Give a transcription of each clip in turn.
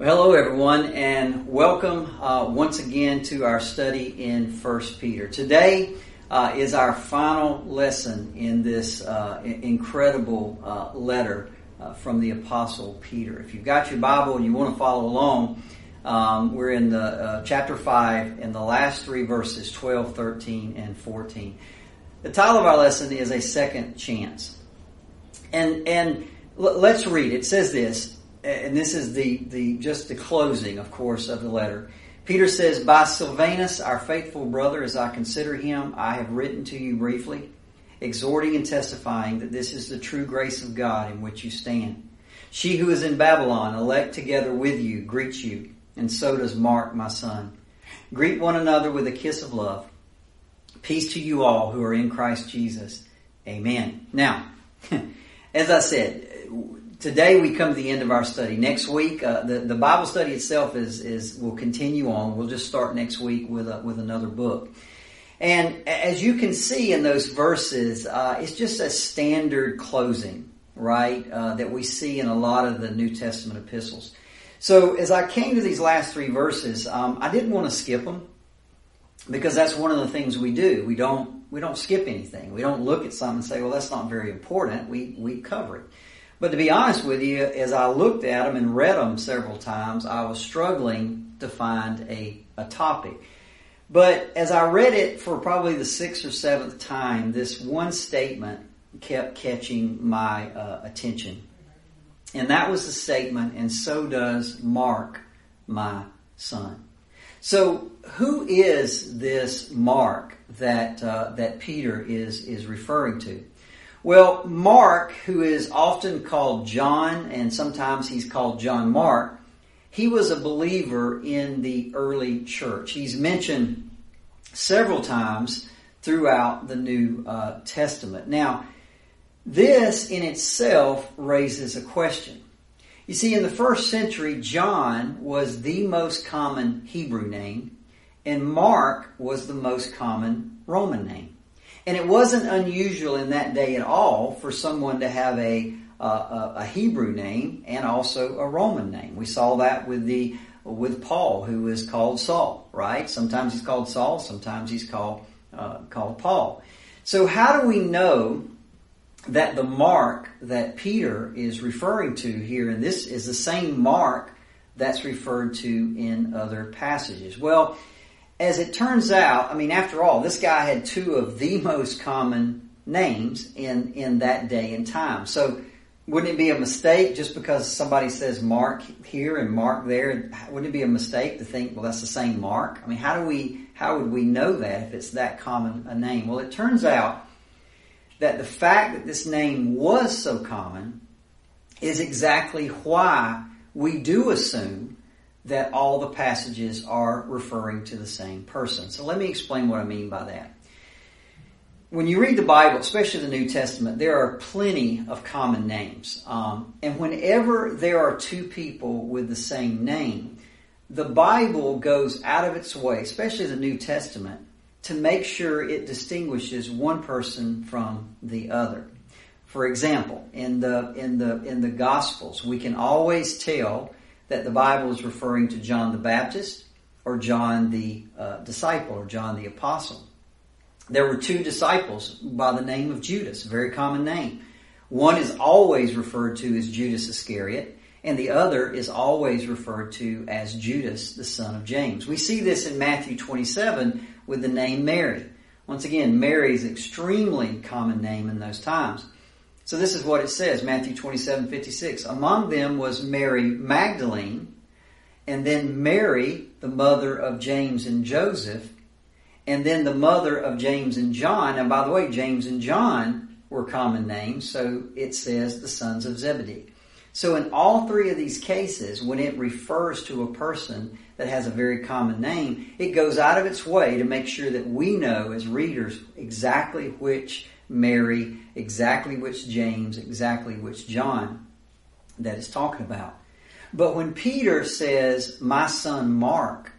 Well, hello, everyone, and welcome uh, once again to our study in First Peter. Today uh, is our final lesson in this uh, incredible uh, letter uh, from the Apostle Peter. If you've got your Bible and you want to follow along, um, we're in the uh, chapter five in the last three verses, 12, 13, and 14. The title of our lesson is a second chance, and and l- let's read. It says this and this is the, the just the closing, of course, of the letter. Peter says, By Silvanus, our faithful brother, as I consider him, I have written to you briefly, exhorting and testifying that this is the true grace of God in which you stand. She who is in Babylon, elect together with you, greets you, and so does Mark, my son. Greet one another with a kiss of love. Peace to you all who are in Christ Jesus. Amen. Now, as I said, today we come to the end of our study. Next week, uh, the the Bible study itself is is will continue on. We'll just start next week with a, with another book. And as you can see in those verses, uh, it's just a standard closing, right? Uh, that we see in a lot of the New Testament epistles. So as I came to these last three verses, um, I didn't want to skip them because that's one of the things we do. We don't we don't skip anything. We don't look at something and say, "Well, that's not very important." We we cover it. But to be honest with you, as I looked at them and read them several times, I was struggling to find a, a topic. But as I read it for probably the sixth or seventh time, this one statement kept catching my uh, attention. And that was the statement, and so does Mark, my son. So, who is this Mark that uh, that Peter is is referring to? Well, Mark, who is often called John, and sometimes he's called John Mark, he was a believer in the early church. He's mentioned several times throughout the New uh, Testament. Now, this in itself raises a question. You see, in the first century, John was the most common Hebrew name, and Mark was the most common Roman name. And it wasn't unusual in that day at all for someone to have a, uh, a Hebrew name and also a Roman name. We saw that with the with Paul, who is called Saul, right? Sometimes he's called Saul, sometimes he's called uh, called Paul. So how do we know that the mark that Peter is referring to here, and this is the same mark that's referred to in other passages? Well, as it turns out, I mean, after all, this guy had two of the most common names in, in that day and time. So wouldn't it be a mistake just because somebody says Mark here and Mark there? Wouldn't it be a mistake to think, well, that's the same Mark? I mean, how do we, how would we know that if it's that common a name? Well, it turns out that the fact that this name was so common is exactly why we do assume that all the passages are referring to the same person. So let me explain what I mean by that. When you read the Bible, especially the New Testament, there are plenty of common names. Um, and whenever there are two people with the same name, the Bible goes out of its way, especially the New Testament, to make sure it distinguishes one person from the other. For example, in the in the in the Gospels, we can always tell that the Bible is referring to John the Baptist or John the uh, disciple or John the apostle. There were two disciples by the name of Judas, a very common name. One is always referred to as Judas Iscariot, and the other is always referred to as Judas, the son of James. We see this in Matthew 27 with the name Mary. Once again, Mary is extremely common name in those times. So this is what it says, Matthew 27, 56. Among them was Mary Magdalene, and then Mary, the mother of James and Joseph, and then the mother of James and John. And by the way, James and John were common names, so it says the sons of Zebedee. So in all three of these cases, when it refers to a person that has a very common name, it goes out of its way to make sure that we know as readers exactly which Mary, exactly which James, exactly which John that is talking about. But when Peter says, my son Mark,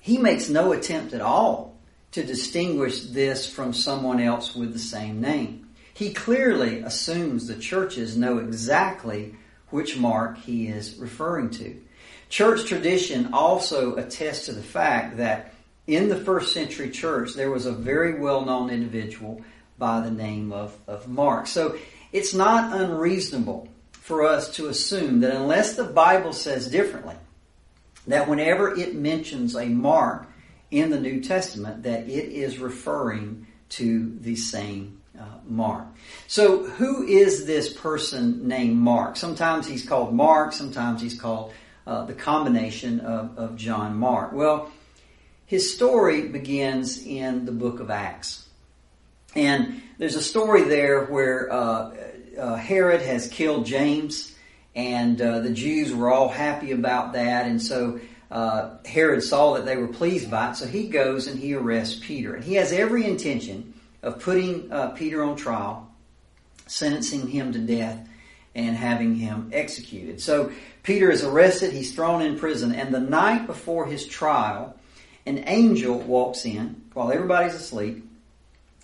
he makes no attempt at all to distinguish this from someone else with the same name. He clearly assumes the churches know exactly which Mark he is referring to. Church tradition also attests to the fact that in the first century church, there was a very well known individual by the name of, of Mark. So it's not unreasonable for us to assume that unless the Bible says differently, that whenever it mentions a mark in the New Testament, that it is referring to the same uh, Mark. So who is this person named Mark? Sometimes he's called Mark, sometimes he's called uh, the combination of, of John Mark. Well, his story begins in the book of Acts. And there's a story there where uh, uh, Herod has killed James, and uh, the Jews were all happy about that. And so uh, Herod saw that they were pleased by it, so he goes and he arrests Peter. And he has every intention of putting uh, Peter on trial, sentencing him to death, and having him executed. So Peter is arrested, he's thrown in prison, and the night before his trial, an angel walks in while everybody's asleep.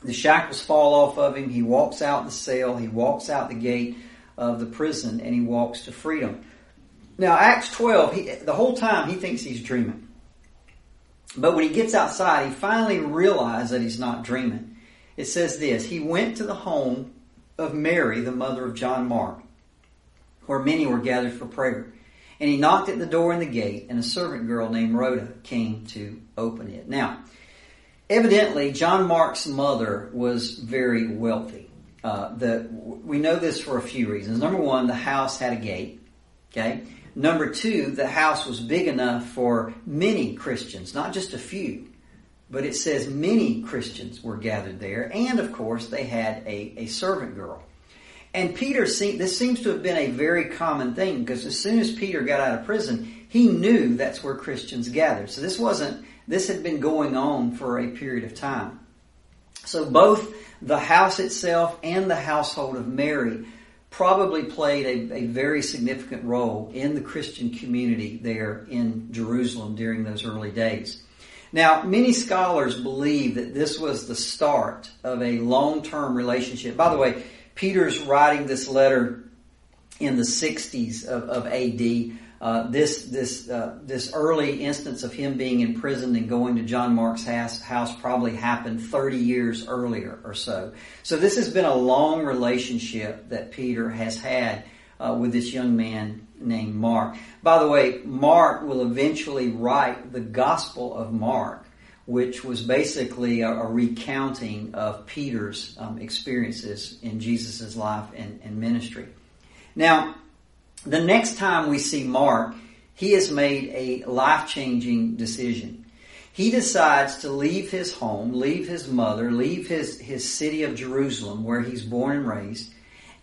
The shackles fall off of him. He walks out the cell. He walks out the gate of the prison and he walks to freedom. Now, Acts 12, he, the whole time he thinks he's dreaming. But when he gets outside, he finally realizes that he's not dreaming. It says this He went to the home of Mary, the mother of John Mark, where many were gathered for prayer. And he knocked at the door in the gate, and a servant girl named Rhoda came to open it. Now, evidently, John Mark's mother was very wealthy. Uh, the, we know this for a few reasons. Number one, the house had a gate. Okay. Number two, the house was big enough for many Christians, not just a few, but it says many Christians were gathered there. And of course, they had a, a servant girl. And Peter, this seems to have been a very common thing because as soon as Peter got out of prison, he knew that's where Christians gathered. So this wasn't, this had been going on for a period of time. So both the house itself and the household of Mary probably played a, a, very significant role in the Christian community there in Jerusalem during those early days. Now, many scholars believe that this was the start of a long-term relationship. By the way, Peter's writing this letter in the 60s of, of AD. Uh, this this uh, this early instance of him being imprisoned and going to John Mark's house, house probably happened 30 years earlier or so. So this has been a long relationship that Peter has had uh, with this young man named Mark. By the way, Mark will eventually write the Gospel of Mark, which was basically a, a recounting of Peter's um, experiences in Jesus' life and, and ministry. Now, the next time we see Mark, he has made a life changing decision. He decides to leave his home, leave his mother, leave his, his city of Jerusalem where he's born and raised,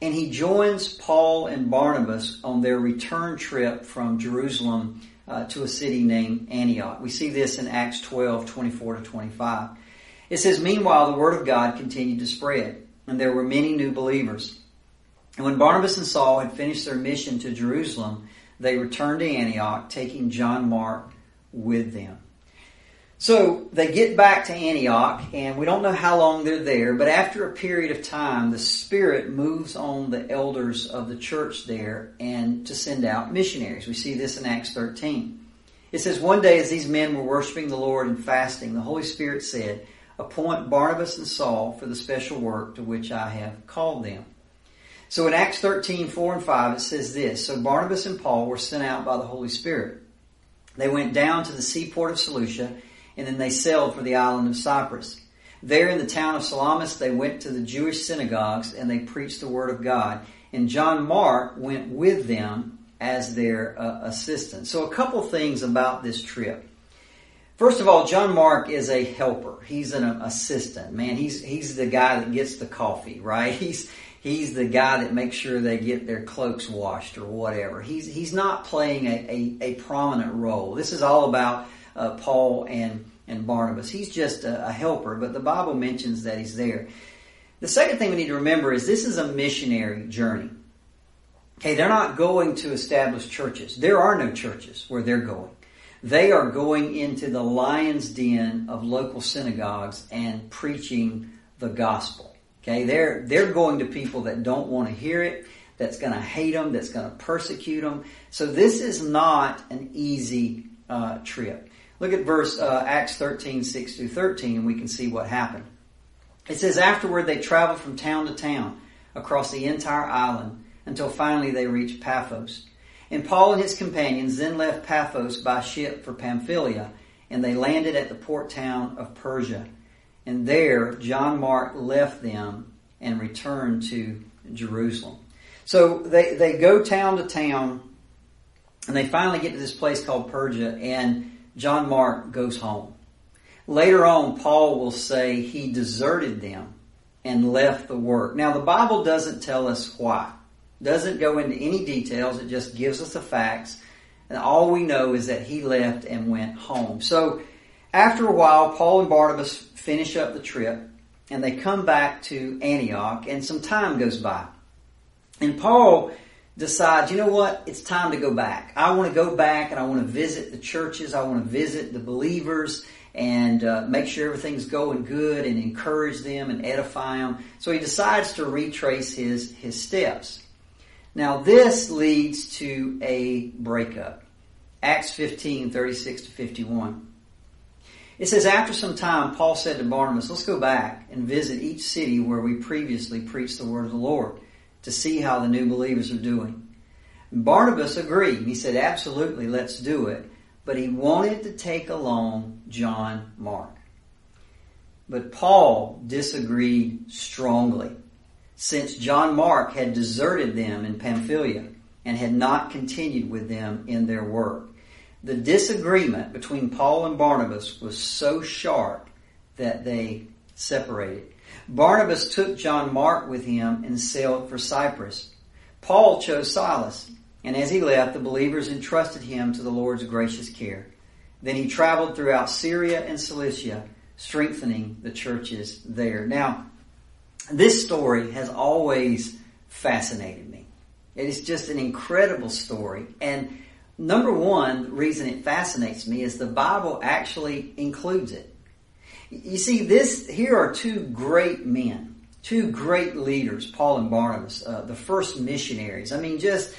and he joins Paul and Barnabas on their return trip from Jerusalem uh, to a city named Antioch. We see this in Acts 12, 24 to 25. It says, Meanwhile, the word of God continued to spread, and there were many new believers. And when Barnabas and Saul had finished their mission to Jerusalem, they returned to Antioch, taking John Mark with them. So they get back to Antioch, and we don't know how long they're there, but after a period of time, the Spirit moves on the elders of the church there and to send out missionaries. We see this in Acts 13. It says, One day as these men were worshiping the Lord and fasting, the Holy Spirit said, Appoint Barnabas and Saul for the special work to which I have called them. So in Acts 13, 4 and 5, it says this So Barnabas and Paul were sent out by the Holy Spirit. They went down to the seaport of Seleucia, and then they sailed for the island of Cyprus. There in the town of Salamis, they went to the Jewish synagogues and they preached the word of God. And John Mark went with them as their uh, assistant. So a couple things about this trip. First of all, John Mark is a helper. He's an assistant. Man, he's he's the guy that gets the coffee, right? He's he's the guy that makes sure they get their cloaks washed or whatever. He's he's not playing a, a, a prominent role. This is all about uh, Paul and and Barnabas. He's just a, a helper, but the Bible mentions that he's there. The second thing we need to remember is this is a missionary journey. Okay, they're not going to establish churches. There are no churches where they're going. They are going into the lion's den of local synagogues and preaching the gospel. Okay, they're they're going to people that don't want to hear it. that's going to hate them, that's going to persecute them. So this is not an easy uh, trip. Look at verse uh, Acts 13, 6 through 13, and we can see what happened. It says, Afterward they traveled from town to town across the entire island until finally they reached Paphos. And Paul and his companions then left Paphos by ship for Pamphylia, and they landed at the port town of Perga. And there John Mark left them and returned to Jerusalem. So they, they go town to town, and they finally get to this place called Perga, and John Mark goes home. Later on, Paul will say he deserted them and left the work. Now, the Bible doesn't tell us why. Doesn't go into any details. It just gives us the facts. And all we know is that he left and went home. So, after a while, Paul and Barnabas finish up the trip and they come back to Antioch and some time goes by. And Paul decides, you know what? It's time to go back. I want to go back and I want to visit the churches. I want to visit the believers and uh, make sure everything's going good and encourage them and edify them. So he decides to retrace his, his steps. Now this leads to a breakup. Acts 15, 36 to 51. It says, after some time, Paul said to Barnabas, let's go back and visit each city where we previously preached the word of the Lord to see how the new believers are doing. Barnabas agreed. He said, absolutely, let's do it. But he wanted to take along John Mark. But Paul disagreed strongly since John Mark had deserted them in Pamphylia and had not continued with them in their work. The disagreement between Paul and Barnabas was so sharp that they separated. Barnabas took John Mark with him and sailed for Cyprus. Paul chose Silas, and as he left, the believers entrusted him to the Lord's gracious care. Then he traveled throughout Syria and Cilicia, strengthening the churches there. Now, this story has always fascinated me. It is just an incredible story. And number one reason it fascinates me is the Bible actually includes it. You see, this here are two great men, two great leaders, Paul and Barnabas, uh, the first missionaries. I mean, just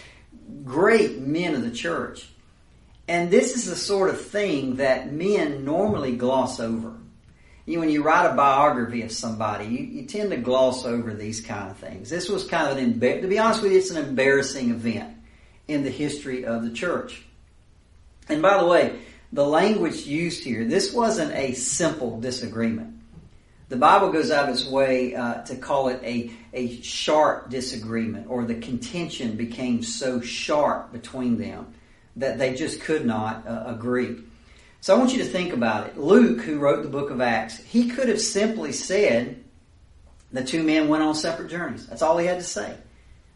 great men of the church. And this is the sort of thing that men normally gloss over. You, know, when you write a biography of somebody, you, you tend to gloss over these kind of things. This was kind of an, to be honest with you, it's an embarrassing event in the history of the church. And by the way, the language used here, this wasn't a simple disagreement. The Bible goes out of its way uh, to call it a, a sharp disagreement, or the contention became so sharp between them that they just could not uh, agree. So I want you to think about it. Luke, who wrote the book of Acts, he could have simply said the two men went on separate journeys. That's all he had to say.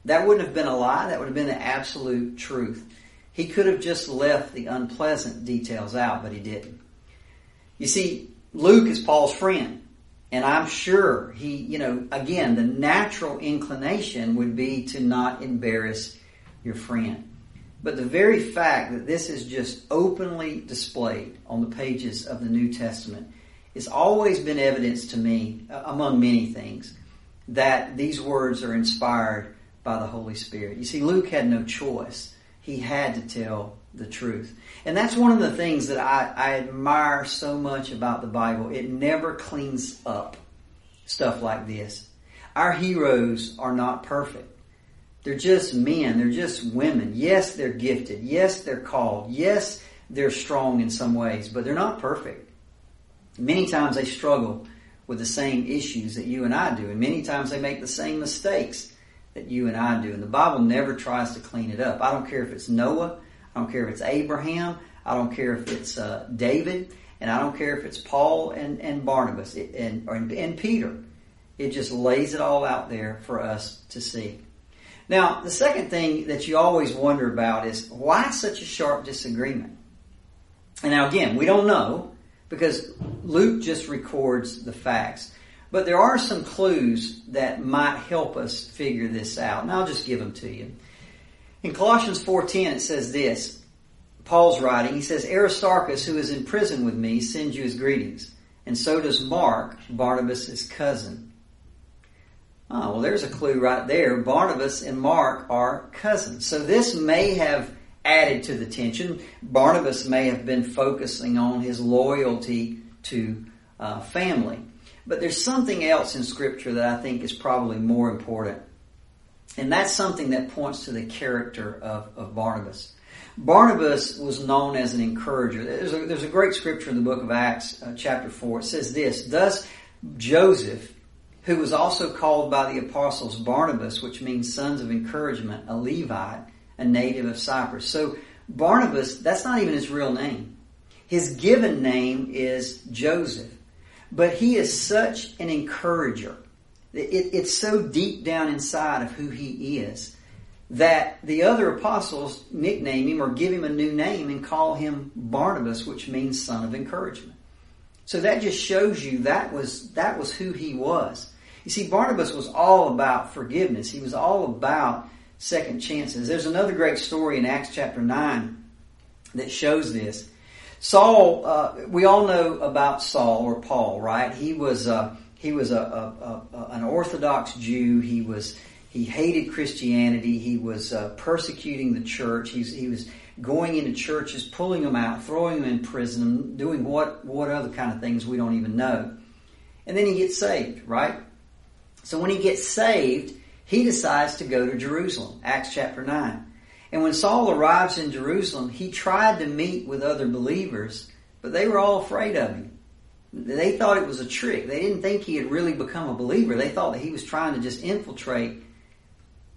That wouldn't have been a lie, that would have been the absolute truth. He could have just left the unpleasant details out, but he didn't. You see, Luke is Paul's friend. And I'm sure he, you know, again, the natural inclination would be to not embarrass your friend. But the very fact that this is just openly displayed on the pages of the New Testament has always been evidence to me, uh, among many things, that these words are inspired by the Holy Spirit. You see, Luke had no choice he had to tell the truth. And that's one of the things that I, I admire so much about the Bible. It never cleans up stuff like this. Our heroes are not perfect. They're just men. They're just women. Yes, they're gifted. Yes, they're called. Yes, they're strong in some ways, but they're not perfect. Many times they struggle with the same issues that you and I do, and many times they make the same mistakes that you and I do. And the Bible never tries to clean it up. I don't care if it's Noah. I don't care if it's Abraham. I don't care if it's uh, David. And I don't care if it's Paul and, and Barnabas and, and, and Peter. It just lays it all out there for us to see. Now, the second thing that you always wonder about is why such a sharp disagreement? And now again, we don't know because Luke just records the facts. But there are some clues that might help us figure this out, and I'll just give them to you. In Colossians 4.10 it says this, Paul's writing, he says, Aristarchus, who is in prison with me, sends you his greetings, and so does Mark, Barnabas' cousin. Oh, well, there's a clue right there. Barnabas and Mark are cousins. So this may have added to the tension. Barnabas may have been focusing on his loyalty to uh, family. But there's something else in Scripture that I think is probably more important. And that's something that points to the character of, of Barnabas. Barnabas was known as an encourager. There's a, there's a great scripture in the book of Acts, uh, chapter 4. It says this Thus Joseph, who was also called by the apostles Barnabas, which means sons of encouragement, a Levite, a native of Cyprus. So Barnabas, that's not even his real name. His given name is Joseph. But he is such an encourager. It, it's so deep down inside of who he is that the other apostles nickname him or give him a new name and call him Barnabas, which means son of encouragement. So that just shows you that was that was who he was. You see, Barnabas was all about forgiveness. He was all about second chances. There's another great story in Acts chapter nine that shows this. Saul, uh, we all know about Saul or Paul, right? He was uh, he was a, a, a, an Orthodox Jew. He was he hated Christianity. He was uh, persecuting the church. He's, he was going into churches, pulling them out, throwing them in prison, doing what what other kind of things we don't even know. And then he gets saved, right? So when he gets saved, he decides to go to Jerusalem. Acts chapter nine. And when Saul arrives in Jerusalem, he tried to meet with other believers, but they were all afraid of him. They thought it was a trick. They didn't think he had really become a believer. They thought that he was trying to just infiltrate.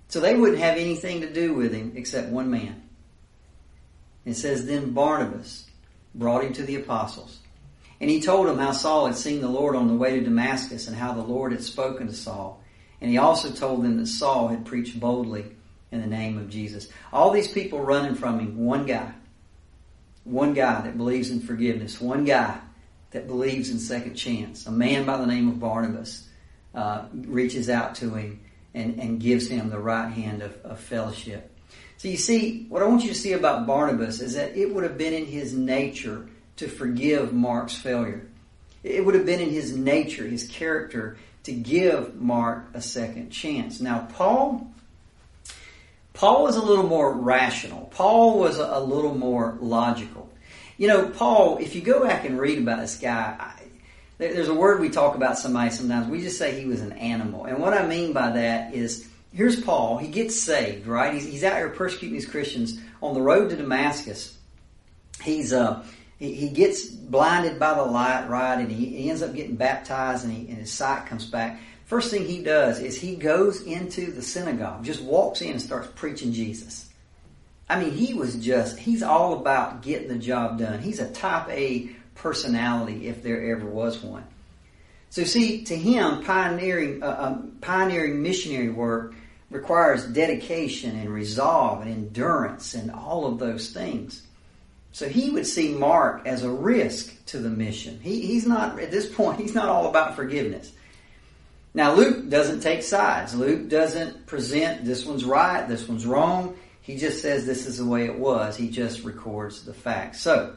So they wouldn't have anything to do with him except one man. It says, Then Barnabas brought him to the apostles. And he told them how Saul had seen the Lord on the way to Damascus and how the Lord had spoken to Saul. And he also told them that Saul had preached boldly in the name of Jesus. All these people running from him, one guy. One guy that believes in forgiveness. One guy that believes in second chance. A man by the name of Barnabas uh, reaches out to him and, and gives him the right hand of, of fellowship. So you see, what I want you to see about Barnabas is that it would have been in his nature to forgive Mark's failure. It would have been in his nature, his character, to give Mark a second chance. Now, Paul, Paul was a little more rational. Paul was a, little more logical. You know, Paul, if you go back and read about this guy, I, there's a word we talk about somebody sometimes. We just say he was an animal. And what I mean by that is, here's Paul. He gets saved, right? He's, he's out here persecuting these Christians on the road to Damascus. He's, uh, he, he gets blinded by the light, right? And he, he ends up getting baptized and, he, and his sight comes back. First thing he does is he goes into the synagogue, just walks in and starts preaching Jesus. I mean, he was just, he's all about getting the job done. He's a type A personality if there ever was one. So see, to him, pioneering, uh, um, pioneering missionary work requires dedication and resolve and endurance and all of those things. So he would see Mark as a risk to the mission. He, he's not, at this point, he's not all about forgiveness. Now Luke doesn't take sides. Luke doesn't present this one's right, this one's wrong. He just says this is the way it was. He just records the facts. So,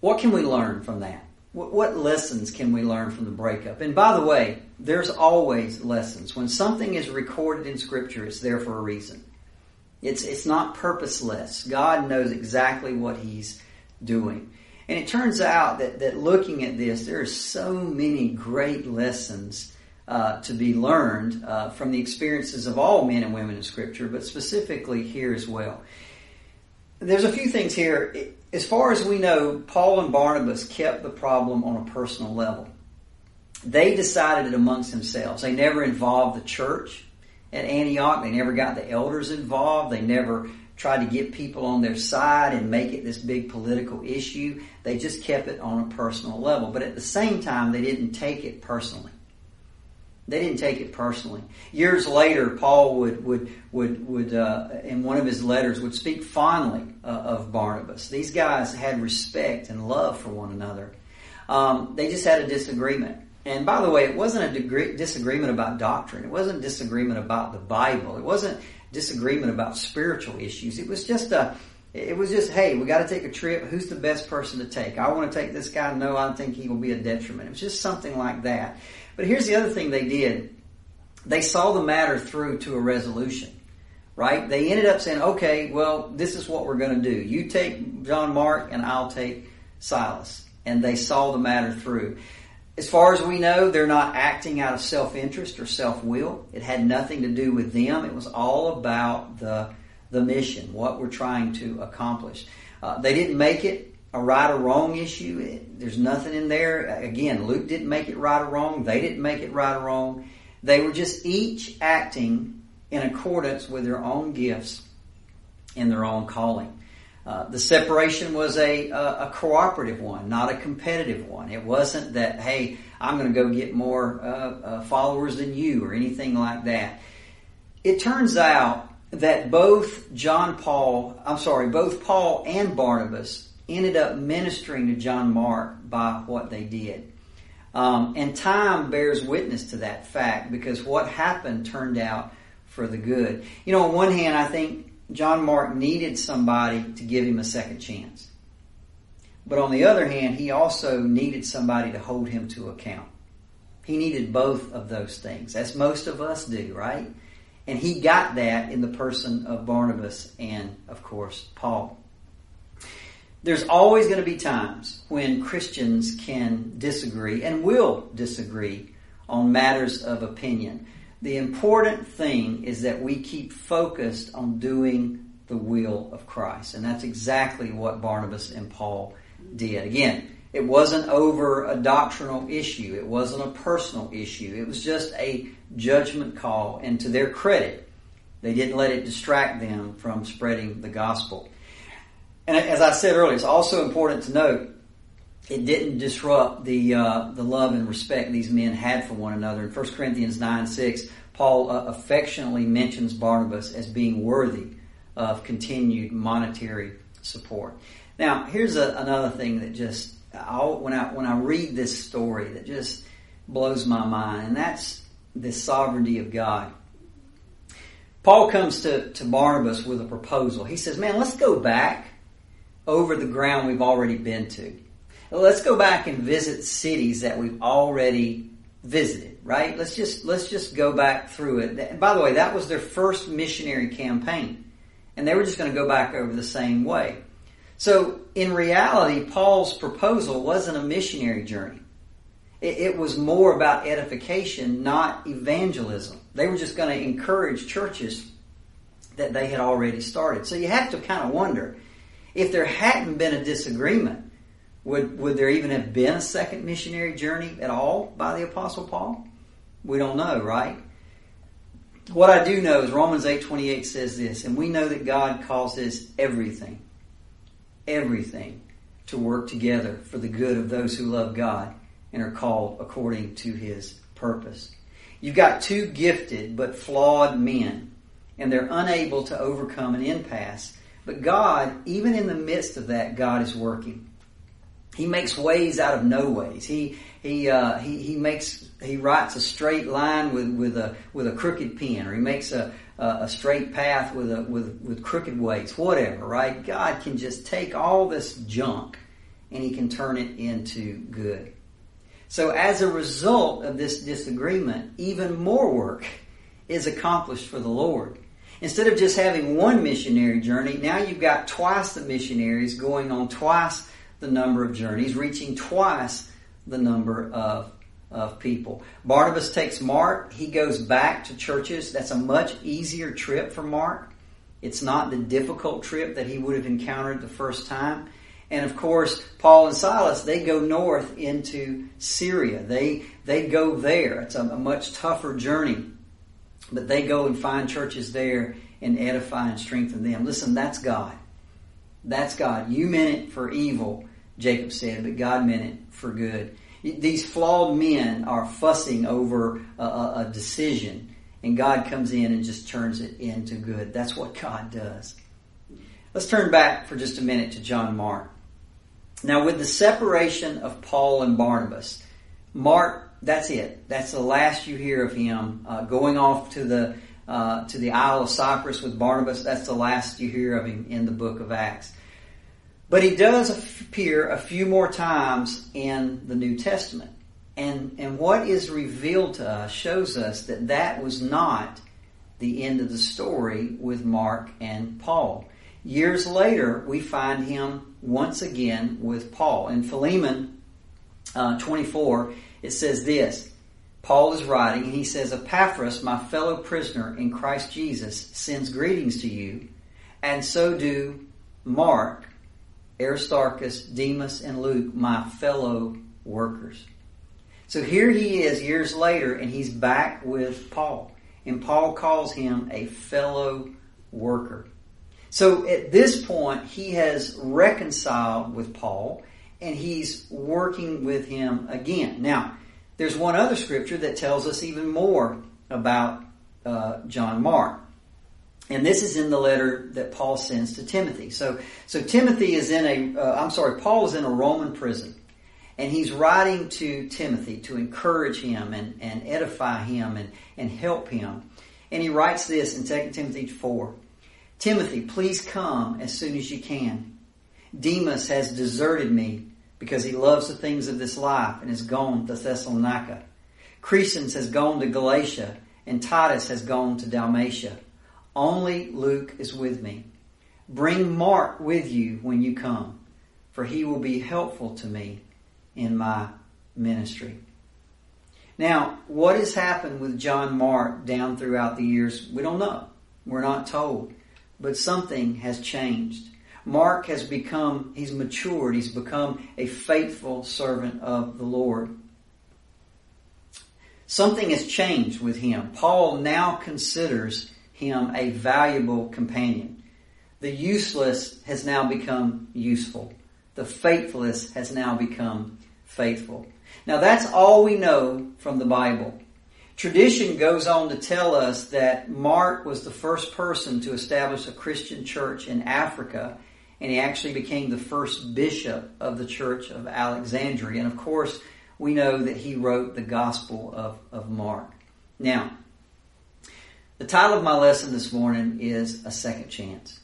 what can we learn from that? What lessons can we learn from the breakup? And by the way, there's always lessons. When something is recorded in Scripture, it's there for a reason. It's, it's not purposeless. God knows exactly what He's doing. And it turns out that, that looking at this, there are so many great lessons uh, to be learned uh, from the experiences of all men and women in Scripture, but specifically here as well. There's a few things here. As far as we know, Paul and Barnabas kept the problem on a personal level. They decided it amongst themselves. They never involved the church at Antioch. They never got the elders involved. They never tried to get people on their side and make it this big political issue. They just kept it on a personal level. But at the same time, they didn't take it personally. They didn't take it personally. Years later, Paul would would would would uh, in one of his letters would speak fondly uh, of Barnabas. These guys had respect and love for one another. Um, they just had a disagreement. And by the way, it wasn't a disagreement about doctrine. It wasn't disagreement about the Bible. It wasn't disagreement about spiritual issues. It was just a it was just, hey, we got to take a trip. Who's the best person to take? I want to take this guy. No, I think he will be a detriment. It was just something like that. But here's the other thing they did. they saw the matter through to a resolution, right? They ended up saying, okay, well, this is what we're going to do. You take John Mark and I'll take Silas. And they saw the matter through. As far as we know, they're not acting out of self-interest or self-will. It had nothing to do with them. It was all about the, the mission, what we're trying to accomplish. Uh, they didn't make it a right or wrong issue. There's nothing in there. Again, Luke didn't make it right or wrong. They didn't make it right or wrong. They were just each acting in accordance with their own gifts and their own calling. Uh, the separation was a, a, a, cooperative one, not a competitive one. It wasn't that, hey, I'm going to go get more uh, uh, followers than you or anything like that. It turns out that both John Paul, I'm sorry, both Paul and Barnabas ended up ministering to John Mark by what they did. Um, and time bears witness to that fact because what happened turned out for the good. You know, on one hand, I think John Mark needed somebody to give him a second chance. But on the other hand, he also needed somebody to hold him to account. He needed both of those things, as most of us do, right? And he got that in the person of Barnabas and, of course, Paul. There's always going to be times when Christians can disagree and will disagree on matters of opinion. The important thing is that we keep focused on doing the will of Christ. And that's exactly what Barnabas and Paul did. Again, it wasn't over a doctrinal issue. It wasn't a personal issue. It was just a judgment call. And to their credit, they didn't let it distract them from spreading the gospel. And as I said earlier, it's also important to note it didn't disrupt the uh, the love and respect these men had for one another. In 1 Corinthians 9 6, Paul uh, affectionately mentions Barnabas as being worthy of continued monetary support. Now, here's a, another thing that just I'll, when I when I read this story that just blows my mind, and that's the sovereignty of God. Paul comes to, to Barnabas with a proposal. He says, Man, let's go back over the ground we've already been to. Let's go back and visit cities that we've already visited, right? Let's just let's just go back through it. And by the way, that was their first missionary campaign. And they were just going to go back over the same way. So in reality, Paul's proposal wasn't a missionary journey. It, it was more about edification, not evangelism. They were just going to encourage churches that they had already started. So you have to kind of wonder, if there hadn't been a disagreement, would, would there even have been a second missionary journey at all by the Apostle Paul? We don't know, right? What I do know is Romans 8:28 says this, and we know that God causes everything, everything to work together for the good of those who love God and are called according to his purpose. You've got two gifted but flawed men, and they're unable to overcome an impasse but God, even in the midst of that, God is working. He makes ways out of no ways. He he uh, he he makes he writes a straight line with, with a with a crooked pen, or he makes a a straight path with a with with crooked ways. Whatever, right? God can just take all this junk and he can turn it into good. So as a result of this disagreement, even more work is accomplished for the Lord. Instead of just having one missionary journey, now you've got twice the missionaries going on twice the number of journeys, reaching twice the number of, of people. Barnabas takes Mark. He goes back to churches. That's a much easier trip for Mark. It's not the difficult trip that he would have encountered the first time. And of course, Paul and Silas, they go north into Syria. They, they go there. It's a, a much tougher journey. But they go and find churches there and edify and strengthen them. Listen, that's God. That's God. You meant it for evil, Jacob said, but God meant it for good. These flawed men are fussing over a, a, a decision, and God comes in and just turns it into good. That's what God does. Let's turn back for just a minute to John Mark. Now, with the separation of Paul and Barnabas, Mark that's it. That's the last you hear of him uh, going off to the uh, to the Isle of Cyprus with Barnabas. That's the last you hear of him in the book of Acts. But he does appear a few more times in the New Testament. And, and what is revealed to us shows us that that was not the end of the story with Mark and Paul. Years later, we find him once again with Paul. In Philemon uh, 24, it says this Paul is writing, and he says, Epaphras, my fellow prisoner in Christ Jesus, sends greetings to you, and so do Mark, Aristarchus, Demas, and Luke, my fellow workers. So here he is years later, and he's back with Paul. And Paul calls him a fellow worker. So at this point, he has reconciled with Paul, and he's working with him again. Now, there's one other scripture that tells us even more about uh, John Mark. And this is in the letter that Paul sends to Timothy. So, so Timothy is in a, uh, I'm sorry, Paul is in a Roman prison. And he's writing to Timothy to encourage him and, and edify him and, and help him. And he writes this in 2 Timothy 4. Timothy, please come as soon as you can. Demas has deserted me because he loves the things of this life and has gone to Thessalonica. Crescens has gone to Galatia and Titus has gone to Dalmatia. Only Luke is with me. Bring Mark with you when you come, for he will be helpful to me in my ministry. Now, what has happened with John Mark down throughout the years, we don't know. We're not told. But something has changed. Mark has become, he's matured, he's become a faithful servant of the Lord. Something has changed with him. Paul now considers him a valuable companion. The useless has now become useful. The faithless has now become faithful. Now that's all we know from the Bible. Tradition goes on to tell us that Mark was the first person to establish a Christian church in Africa and he actually became the first bishop of the Church of Alexandria. And of course, we know that he wrote the Gospel of, of Mark. Now, the title of my lesson this morning is A Second Chance.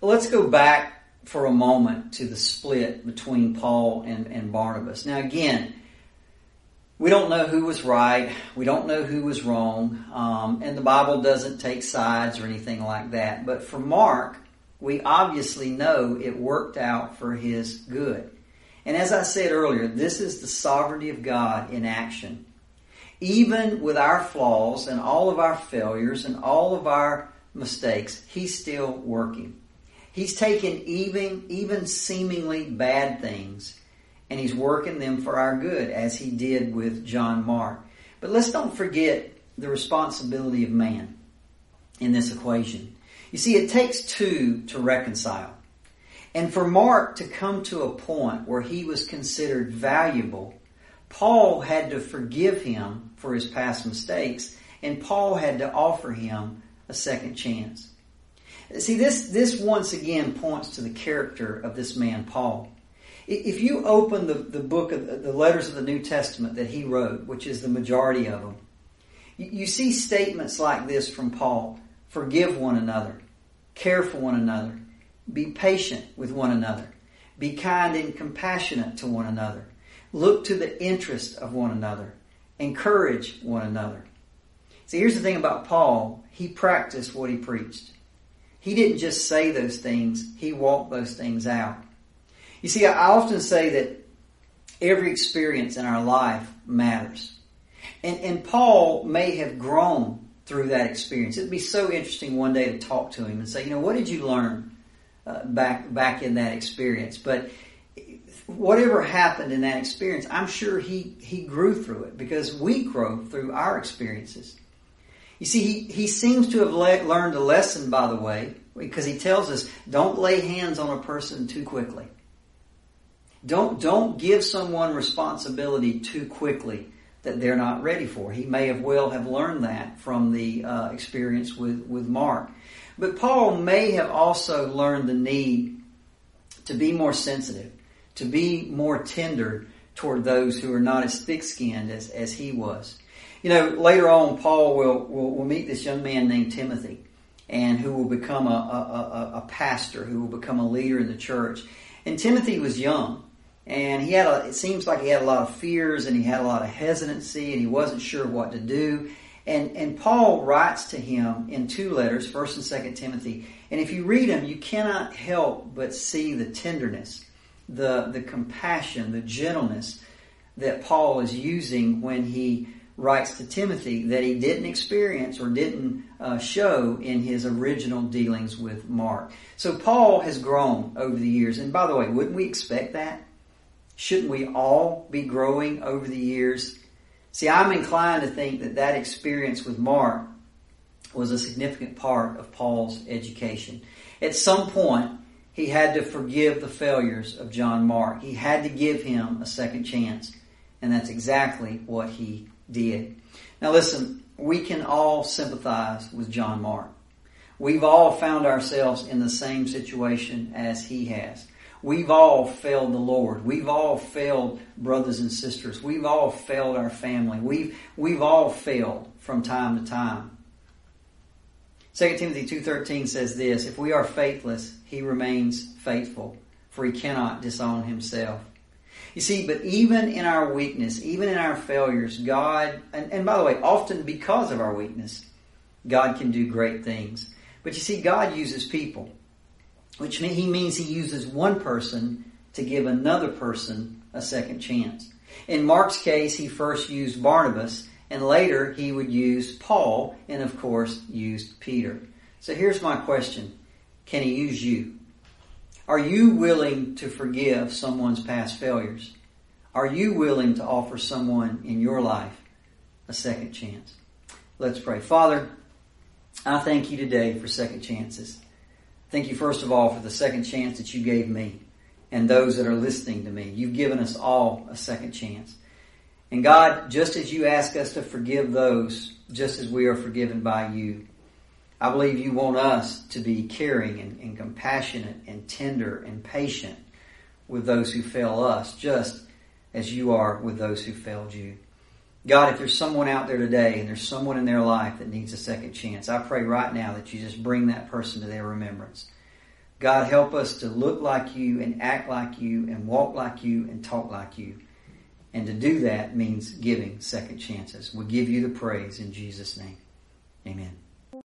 Let's go back for a moment to the split between Paul and, and Barnabas. Now, again, we don't know who was right. We don't know who was wrong. Um, and the Bible doesn't take sides or anything like that. But for Mark, we obviously know it worked out for his good. And as I said earlier, this is the sovereignty of God in action. Even with our flaws and all of our failures and all of our mistakes, He's still working. He's taken even, even seemingly bad things and He's working them for our good as He did with John Mark. But let's don't forget the responsibility of man in this equation. You see, it takes two to reconcile. And for Mark to come to a point where he was considered valuable, Paul had to forgive him for his past mistakes, and Paul had to offer him a second chance. See, this, this once again points to the character of this man, Paul. If you open the, the book of the letters of the New Testament that he wrote, which is the majority of them, you, see statements like this from Paul. Forgive one another. Care for one another. Be patient with one another. Be kind and compassionate to one another. Look to the interest of one another. Encourage one another. See, here's the thing about Paul. He practiced what he preached. He didn't just say those things, he walked those things out. You see, I often say that every experience in our life matters. And, and Paul may have grown through that experience. It'd be so interesting one day to talk to him and say, you know, what did you learn uh, back back in that experience? But whatever happened in that experience, I'm sure he he grew through it because we grow through our experiences. You see, he, he seems to have le- learned a lesson, by the way, because he tells us don't lay hands on a person too quickly. Don't don't give someone responsibility too quickly that they're not ready for. He may have well have learned that from the uh, experience with, with Mark. But Paul may have also learned the need to be more sensitive, to be more tender toward those who are not as thick-skinned as, as he was. You know, later on, Paul will, will, will meet this young man named Timothy and who will become a, a, a, a pastor, who will become a leader in the church. And Timothy was young. and he had a, it seems like he had a lot of fears and he had a lot of hesitancy and he wasn't sure what to do. And, and Paul writes to him in two letters, 1st and 2nd Timothy. And if you read them, you cannot help but see the tenderness, the, the compassion, the gentleness that Paul is using when he writes to Timothy that he didn't experience or didn't uh, show in his original dealings with Mark. So Paul has grown over the years. And by the way, wouldn't we expect that? Shouldn't we all be growing over the years? See, I'm inclined to think that that experience with Mark was a significant part of Paul's education. At some point, he had to forgive the failures of John Mark. He had to give him a second chance. And that's exactly what he did. Now listen, we can all sympathize with John Mark. We've all found ourselves in the same situation as he has. We've all failed the Lord. We've all failed brothers and sisters. We've all failed our family. We've, we've all failed from time to time. 2 Timothy 2.13 says this, If we are faithless, he remains faithful, for he cannot disown himself. You see, but even in our weakness, even in our failures, God, and, and by the way, often because of our weakness, God can do great things. But you see, God uses people, which He means He uses one person to give another person a second chance. In Mark's case, He first used Barnabas, and later He would use Paul, and of course, used Peter. So here's my question. Can He use you? Are you willing to forgive someone's past failures? Are you willing to offer someone in your life a second chance? Let's pray. Father, I thank you today for second chances. Thank you, first of all, for the second chance that you gave me and those that are listening to me. You've given us all a second chance. And God, just as you ask us to forgive those, just as we are forgiven by you, I believe you want us to be caring and, and, compassionate and tender and patient with those who fail us, just as you are with those who failed you. God, if there's someone out there today and there's someone in their life that needs a second chance, I pray right now that you just bring that person to their remembrance. God, help us to look like you and act like you and walk like you and talk like you. And to do that means giving second chances. We give you the praise in Jesus' name. Amen.